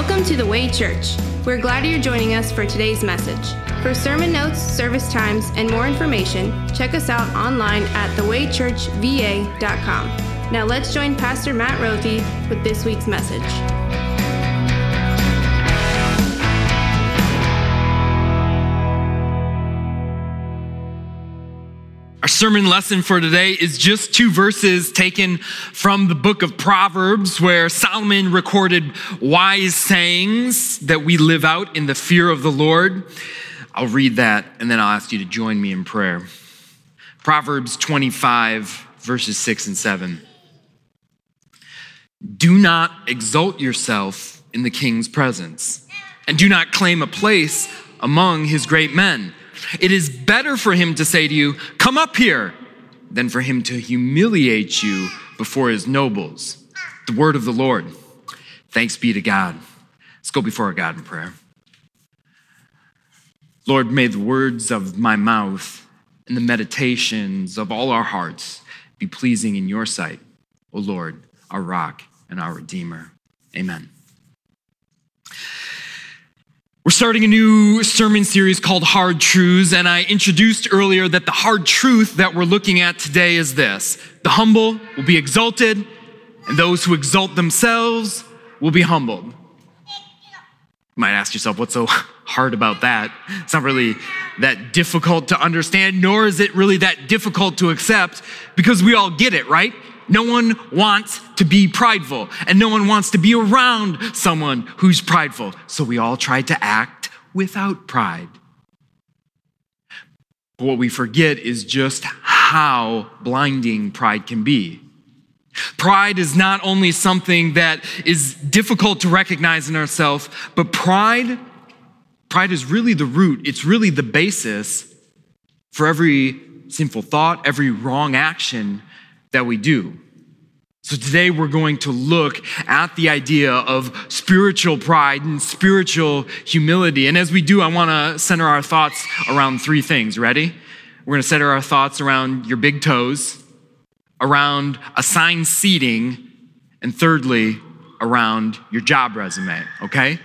Welcome to the Way Church. We're glad you're joining us for today's message. For sermon notes, service times, and more information, check us out online at thewaychurchva.com. Now let's join Pastor Matt Rothy with this week's message. Our sermon lesson for today is just two verses taken from the book of Proverbs, where Solomon recorded wise sayings that we live out in the fear of the Lord. I'll read that and then I'll ask you to join me in prayer. Proverbs 25, verses 6 and 7. Do not exalt yourself in the king's presence, and do not claim a place among his great men. It is better for him to say to you, Come up here, than for him to humiliate you before his nobles. The word of the Lord. Thanks be to God. Let's go before our God in prayer. Lord, may the words of my mouth and the meditations of all our hearts be pleasing in your sight, O Lord, our rock and our redeemer. Amen. We're starting a new sermon series called Hard Truths, and I introduced earlier that the hard truth that we're looking at today is this the humble will be exalted, and those who exalt themselves will be humbled. You might ask yourself, what's so hard about that? It's not really that difficult to understand, nor is it really that difficult to accept because we all get it, right? No one wants to be prideful, and no one wants to be around someone who's prideful. So we all try to act without pride. But what we forget is just how blinding pride can be. Pride is not only something that is difficult to recognize in ourselves, but pride, pride is really the root, it's really the basis for every sinful thought, every wrong action that we do. So today we're going to look at the idea of spiritual pride and spiritual humility. And as we do, I want to center our thoughts around three things. Ready? We're going to center our thoughts around your big toes, around assigned seating, and thirdly, around your job resume, okay?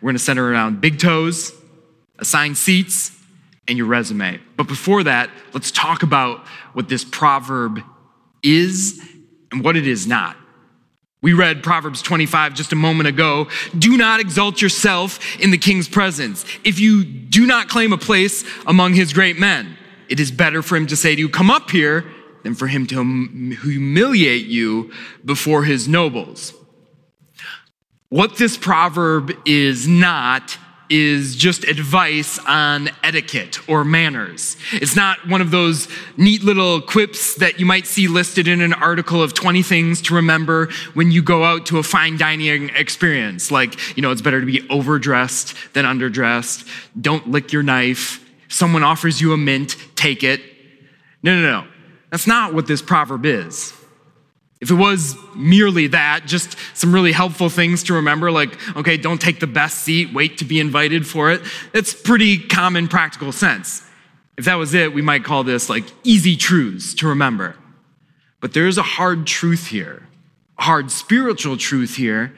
We're going to center around big toes, assigned seats, and your resume. But before that, let's talk about what this proverb is and what it is not. We read Proverbs 25 just a moment ago. Do not exalt yourself in the king's presence. If you do not claim a place among his great men, it is better for him to say to you, Come up here, than for him to humiliate you before his nobles. What this proverb is not is just advice on etiquette or manners. It's not one of those neat little quips that you might see listed in an article of 20 things to remember when you go out to a fine dining experience. Like, you know, it's better to be overdressed than underdressed. Don't lick your knife. Someone offers you a mint, take it. No, no, no. That's not what this proverb is. If it was merely that, just some really helpful things to remember, like, okay, don't take the best seat, wait to be invited for it, that's pretty common practical sense. If that was it, we might call this like easy truths to remember. But there's a hard truth here, a hard spiritual truth here,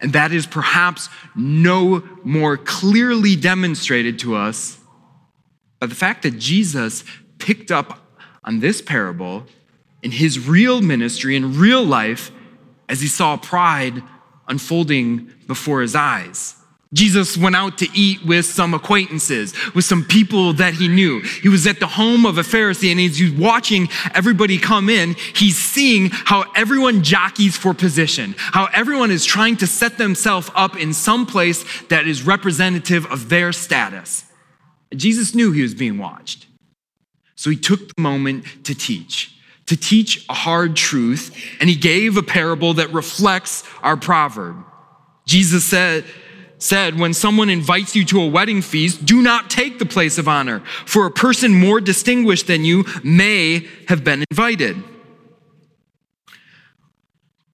and that is perhaps no more clearly demonstrated to us by the fact that Jesus picked up on this parable in his real ministry in real life as he saw pride unfolding before his eyes. Jesus went out to eat with some acquaintances, with some people that he knew. He was at the home of a Pharisee and as he's watching everybody come in. He's seeing how everyone jockeys for position, how everyone is trying to set themselves up in some place that is representative of their status. Jesus knew he was being watched. So he took the moment to teach to teach a hard truth, and he gave a parable that reflects our proverb. Jesus said, said, When someone invites you to a wedding feast, do not take the place of honor, for a person more distinguished than you may have been invited.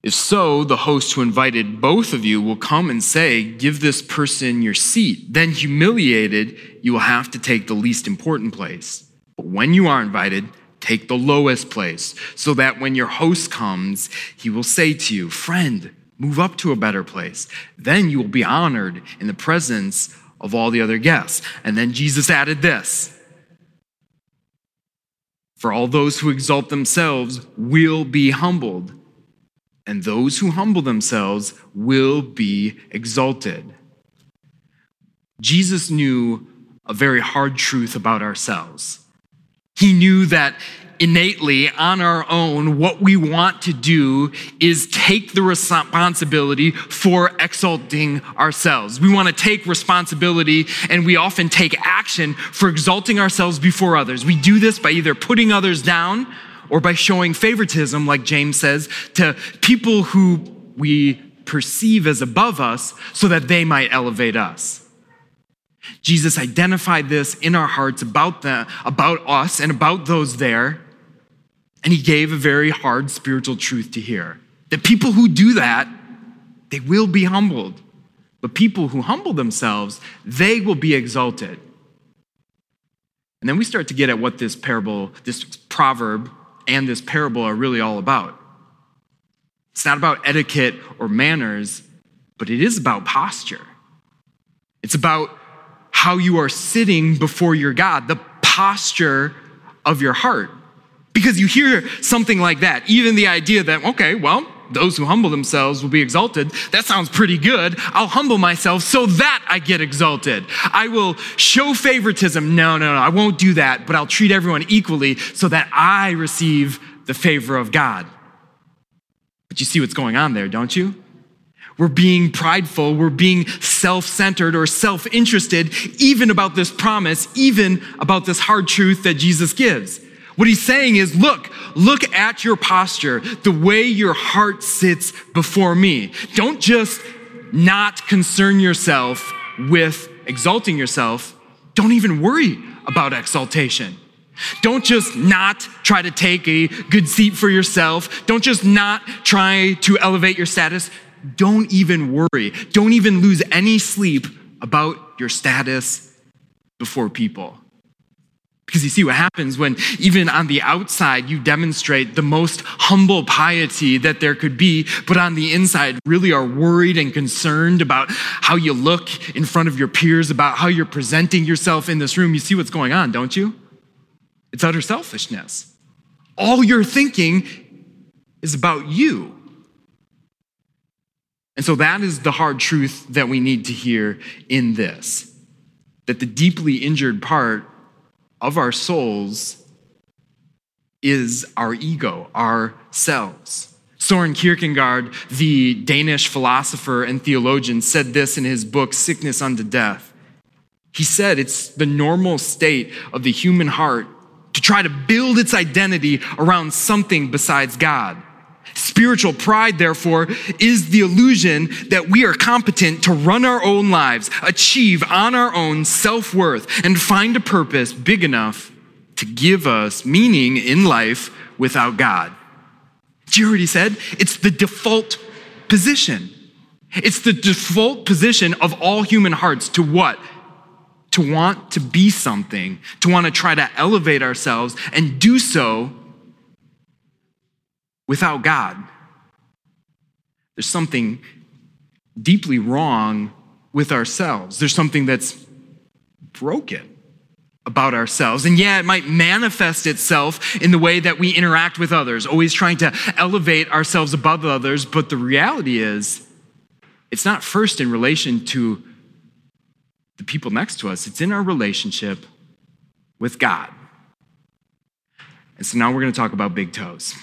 If so, the host who invited both of you will come and say, Give this person your seat. Then, humiliated, you will have to take the least important place. But when you are invited, take the lowest place, so that when your host comes, he will say to you, Friend, Move up to a better place. Then you will be honored in the presence of all the other guests. And then Jesus added this For all those who exalt themselves will be humbled, and those who humble themselves will be exalted. Jesus knew a very hard truth about ourselves. He knew that innately on our own, what we want to do is take the responsibility for exalting ourselves. We want to take responsibility and we often take action for exalting ourselves before others. We do this by either putting others down or by showing favoritism, like James says, to people who we perceive as above us so that they might elevate us. Jesus identified this in our hearts about, the, about us and about those there. And he gave a very hard spiritual truth to hear that people who do that, they will be humbled. But people who humble themselves, they will be exalted. And then we start to get at what this parable, this proverb, and this parable are really all about. It's not about etiquette or manners, but it is about posture. It's about how you are sitting before your God, the posture of your heart. Because you hear something like that, even the idea that, okay, well, those who humble themselves will be exalted. That sounds pretty good. I'll humble myself so that I get exalted. I will show favoritism. No, no, no, I won't do that, but I'll treat everyone equally so that I receive the favor of God. But you see what's going on there, don't you? We're being prideful, we're being self centered or self interested, even about this promise, even about this hard truth that Jesus gives. What he's saying is, look, look at your posture, the way your heart sits before me. Don't just not concern yourself with exalting yourself. Don't even worry about exaltation. Don't just not try to take a good seat for yourself. Don't just not try to elevate your status. Don't even worry. Don't even lose any sleep about your status before people. Because you see what happens when, even on the outside, you demonstrate the most humble piety that there could be, but on the inside, really are worried and concerned about how you look in front of your peers, about how you're presenting yourself in this room. You see what's going on, don't you? It's utter selfishness. All you're thinking is about you. And so that is the hard truth that we need to hear in this that the deeply injured part of our souls is our ego, ourselves. Soren Kierkegaard, the Danish philosopher and theologian, said this in his book, Sickness Unto Death. He said it's the normal state of the human heart to try to build its identity around something besides God. Spiritual pride, therefore, is the illusion that we are competent to run our own lives, achieve on our own self worth, and find a purpose big enough to give us meaning in life without God. You he said? It's the default position. It's the default position of all human hearts to what? To want to be something, to want to try to elevate ourselves and do so without God. There's something deeply wrong with ourselves. There's something that's broken about ourselves. And yeah, it might manifest itself in the way that we interact with others, always trying to elevate ourselves above others. But the reality is, it's not first in relation to the people next to us, it's in our relationship with God. And so now we're going to talk about big toes.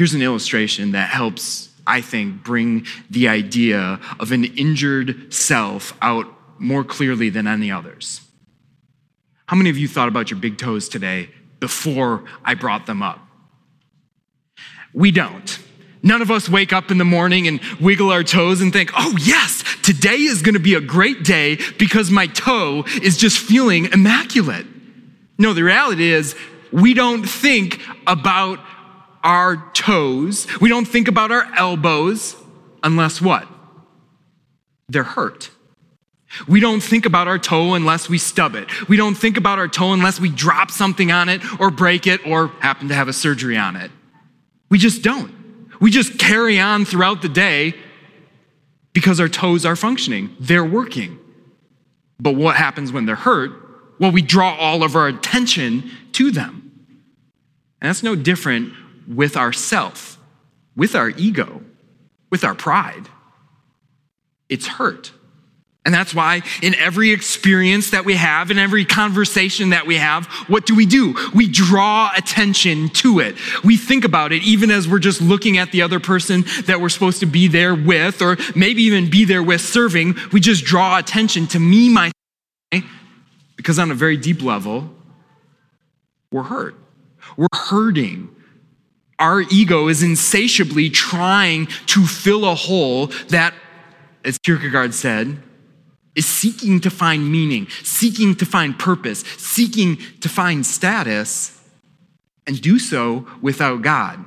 Here's an illustration that helps, I think, bring the idea of an injured self out more clearly than any others. How many of you thought about your big toes today before I brought them up? We don't. None of us wake up in the morning and wiggle our toes and think, oh, yes, today is going to be a great day because my toe is just feeling immaculate. No, the reality is we don't think about our toes. We don't think about our elbows unless what? They're hurt. We don't think about our toe unless we stub it. We don't think about our toe unless we drop something on it or break it or happen to have a surgery on it. We just don't. We just carry on throughout the day because our toes are functioning, they're working. But what happens when they're hurt? Well, we draw all of our attention to them. And that's no different with ourself, with our ego, with our pride. It's hurt. And that's why in every experience that we have, in every conversation that we have, what do we do? We draw attention to it. We think about it even as we're just looking at the other person that we're supposed to be there with, or maybe even be there with serving. We just draw attention to me, my, because on a very deep level, we're hurt. We're hurting. Our ego is insatiably trying to fill a hole that, as Kierkegaard said, is seeking to find meaning, seeking to find purpose, seeking to find status, and do so without God.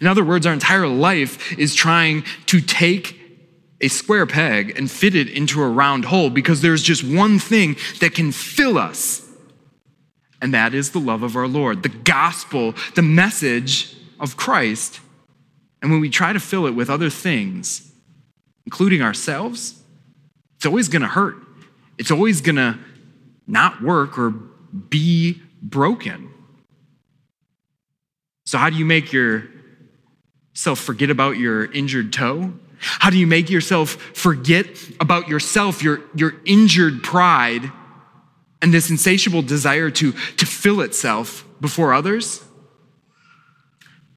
In other words, our entire life is trying to take a square peg and fit it into a round hole because there's just one thing that can fill us, and that is the love of our Lord, the gospel, the message of Christ. And when we try to fill it with other things, including ourselves, it's always going to hurt. It's always going to not work or be broken. So, how do you make yourself forget about your injured toe? How do you make yourself forget about yourself, your, your injured pride, and this insatiable desire to, to fill itself before others?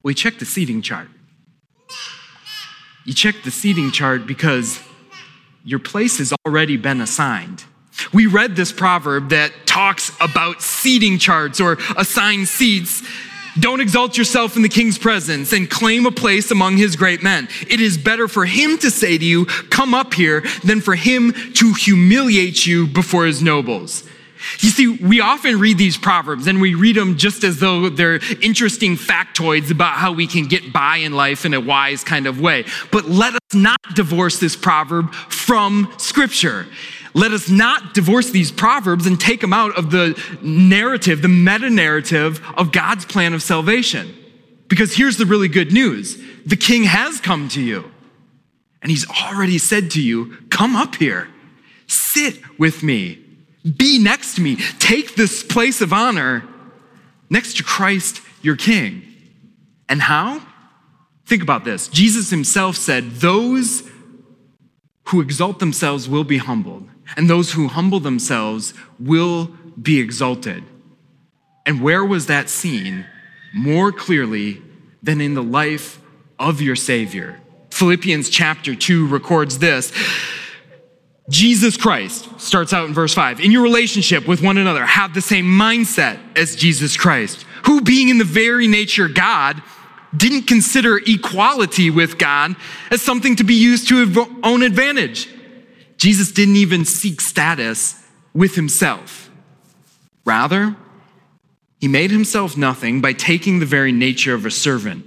We check the seating chart. You check the seating chart because your place has already been assigned. We read this proverb that talks about seating charts or assigned seats. Don't exalt yourself in the king's presence and claim a place among his great men. It is better for him to say to you, Come up here, than for him to humiliate you before his nobles. You see, we often read these proverbs and we read them just as though they're interesting factoids about how we can get by in life in a wise kind of way. But let us not divorce this proverb from Scripture. Let us not divorce these proverbs and take them out of the narrative, the meta narrative of God's plan of salvation. Because here's the really good news the king has come to you, and he's already said to you, Come up here, sit with me be next to me. Take this place of honor next to Christ, your King. And how? Think about this. Jesus himself said, Those who exalt themselves will be humbled, and those who humble themselves will be exalted. And where was that seen more clearly than in the life of your Savior? Philippians chapter 2 records this Jesus Christ starts out in verse 5. In your relationship with one another, have the same mindset as Jesus Christ, who, being in the very nature God, didn't consider equality with God as something to be used to his own advantage. Jesus didn't even seek status with himself. Rather, he made himself nothing by taking the very nature of a servant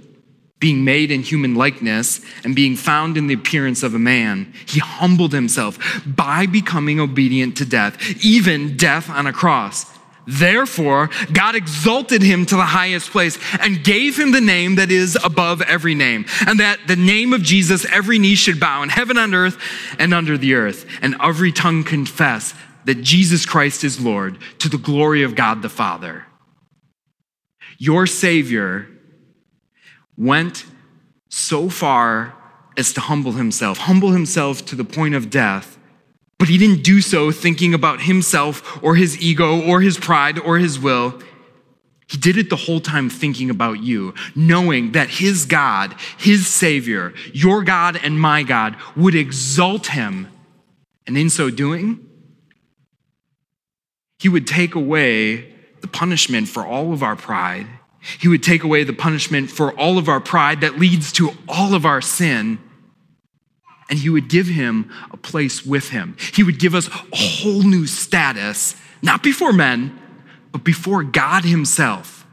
being made in human likeness and being found in the appearance of a man, he humbled himself by becoming obedient to death, even death on a cross. Therefore, God exalted him to the highest place and gave him the name that is above every name, and that the name of Jesus every knee should bow in heaven and earth and under the earth, and every tongue confess that Jesus Christ is Lord to the glory of God the Father. Your Savior went so far as to humble himself, humble himself to the point of death. But he didn't do so thinking about himself or his ego or his pride or his will. He did it the whole time thinking about you, knowing that his God, his Savior, your God and my God, would exalt him. And in so doing, he would take away the punishment for all of our pride he would take away the punishment for all of our pride that leads to all of our sin. And he would give him a place with him. He would give us a whole new status, not before men, but before God himself,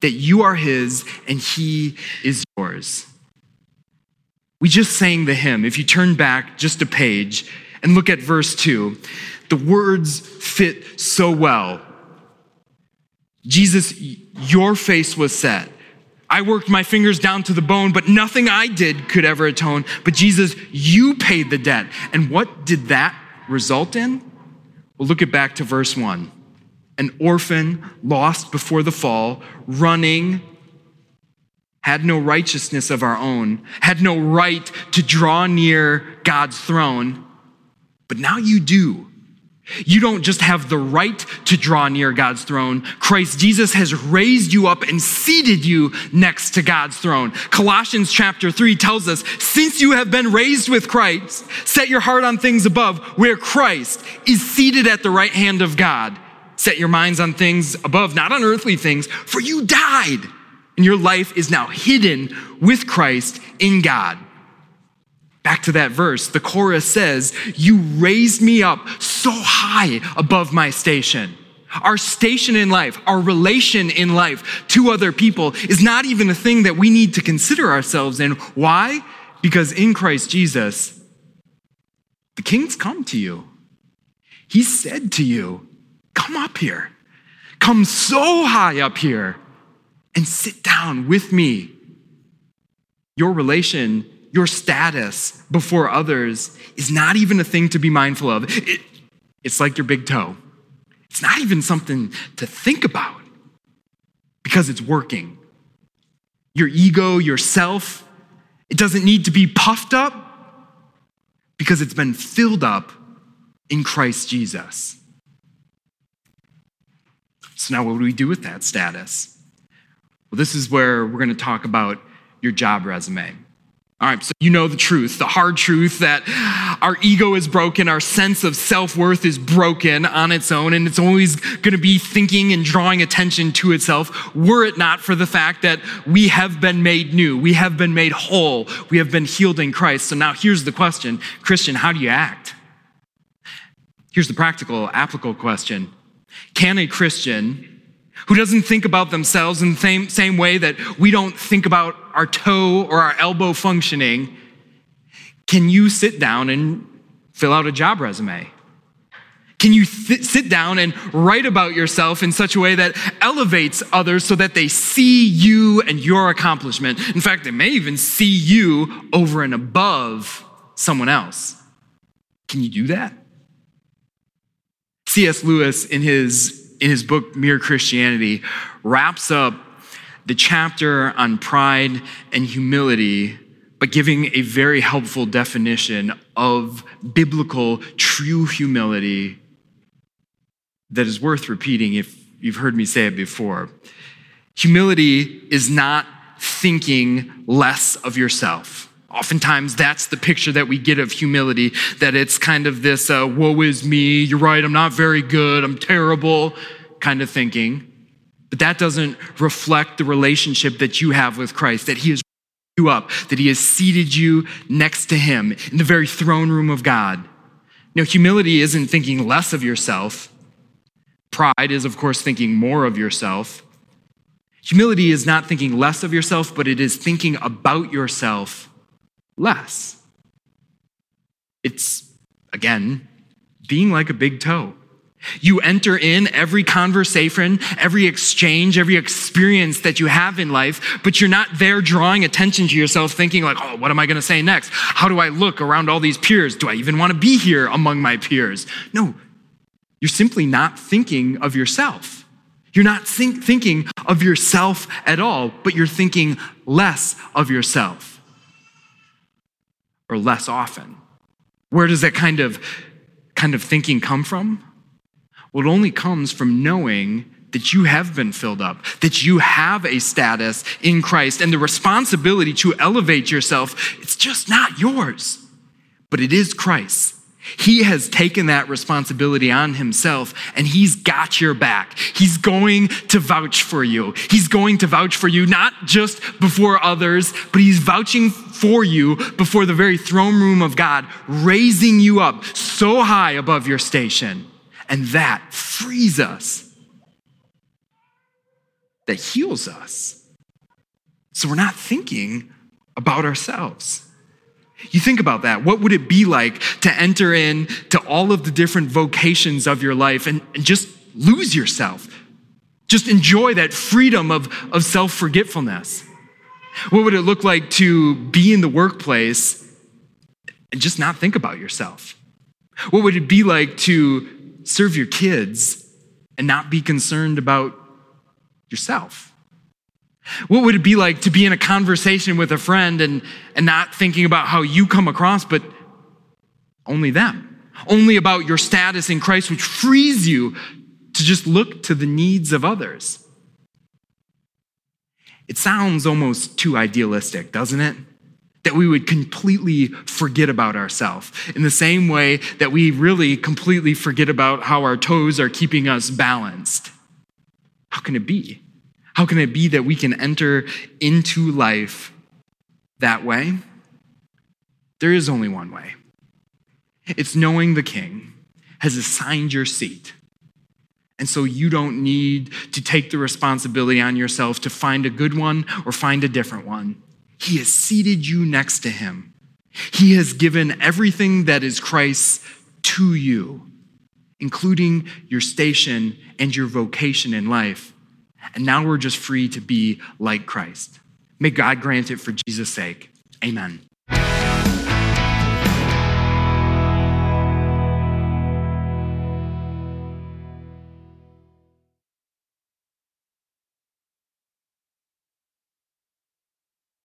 that you are his and he is yours. We just sang the hymn. If you turn back just a page and look at verse 2, the words fit so well Jesus, your face was set. I worked my fingers down to the bone, but nothing I did could ever atone. But Jesus, you paid the debt. And what did that result in? Well, look it back to verse 1. An orphan, lost before the fall, running, had no righteousness of our own, had no right to draw near God's throne, but now you do. You don't just have the right to draw near God's throne. Christ Jesus has raised you up and seated you next to God's throne. Colossians chapter 3 tells us, since you have been raised with Christ, set your heart on things above where Christ is seated at the right hand of God. Set your minds on things above, not on earthly things, for you died and your life is now hidden with Christ in God. Back to that verse, the chorus says, You raised me up so high above my station. Our station in life, our relation in life to other people is not even a thing that we need to consider ourselves in. Why? Because in Christ Jesus, the king's come to you. He said to you, Come up here. Come so high up here and sit down with me. Your relation your status before others is not even a thing to be mindful of. It, it's like your big toe. It's not even something to think about because it's working. Your ego, yourself, it doesn't need to be puffed up because it's been filled up in Christ Jesus. So, now what do we do with that status? Well, this is where we're going to talk about your job resume. All right, so you know the truth, the hard truth that our ego is broken, our sense of self worth is broken on its own, and it's always going to be thinking and drawing attention to itself, were it not for the fact that we have been made new, we have been made whole, we have been healed in Christ. So now here's the question Christian, how do you act? Here's the practical, applicable question Can a Christian who doesn't think about themselves in the same, same way that we don't think about our toe or our elbow functioning, can you sit down and fill out a job resume? Can you th- sit down and write about yourself in such a way that elevates others so that they see you and your accomplishment? In fact, they may even see you over and above someone else. Can you do that? C.S. Lewis, in his in his book, Mere Christianity, wraps up the chapter on pride and humility by giving a very helpful definition of biblical true humility that is worth repeating if you've heard me say it before. Humility is not thinking less of yourself. Oftentimes, that's the picture that we get of humility, that it's kind of this, uh, woe is me, you're right, I'm not very good, I'm terrible kind of thinking. But that doesn't reflect the relationship that you have with Christ, that He has you up, that He has seated you next to Him in the very throne room of God. Now, humility isn't thinking less of yourself. Pride is, of course, thinking more of yourself. Humility is not thinking less of yourself, but it is thinking about yourself less. It's, again, being like a big toe. You enter in every conversation, every exchange, every experience that you have in life, but you're not there drawing attention to yourself, thinking, like, oh, what am I going to say next? How do I look around all these peers? Do I even want to be here among my peers? No, you're simply not thinking of yourself. You're not think- thinking of yourself at all, but you're thinking less of yourself or less often. Where does that kind of, kind of thinking come from? Well, it only comes from knowing that you have been filled up, that you have a status in Christ, and the responsibility to elevate yourself, it's just not yours, but it is Christ. He has taken that responsibility on himself and he's got your back. He's going to vouch for you. He's going to vouch for you, not just before others, but he's vouching for you before the very throne room of God, raising you up so high above your station and that frees us, that heals us. So we're not thinking about ourselves. You think about that. What would it be like to enter in to all of the different vocations of your life and, and just lose yourself? Just enjoy that freedom of, of self forgetfulness. What would it look like to be in the workplace and just not think about yourself? What would it be like to serve your kids and not be concerned about yourself? What would it be like to be in a conversation with a friend and, and not thinking about how you come across, but only them? Only about your status in Christ, which frees you to just look to the needs of others. It sounds almost too idealistic, doesn't it? That we would completely forget about ourselves in the same way that we really completely forget about how our toes are keeping us balanced. How can it be? How can it be that we can enter into life that way? There is only one way. It's knowing the King has assigned your seat and so you don't need to take the responsibility on yourself to find a good one or find a different one. He has seated you next to him. He has given everything that is Christ's to you, including your station and your vocation in life. And now we're just free to be like Christ. May God grant it for Jesus' sake. Amen.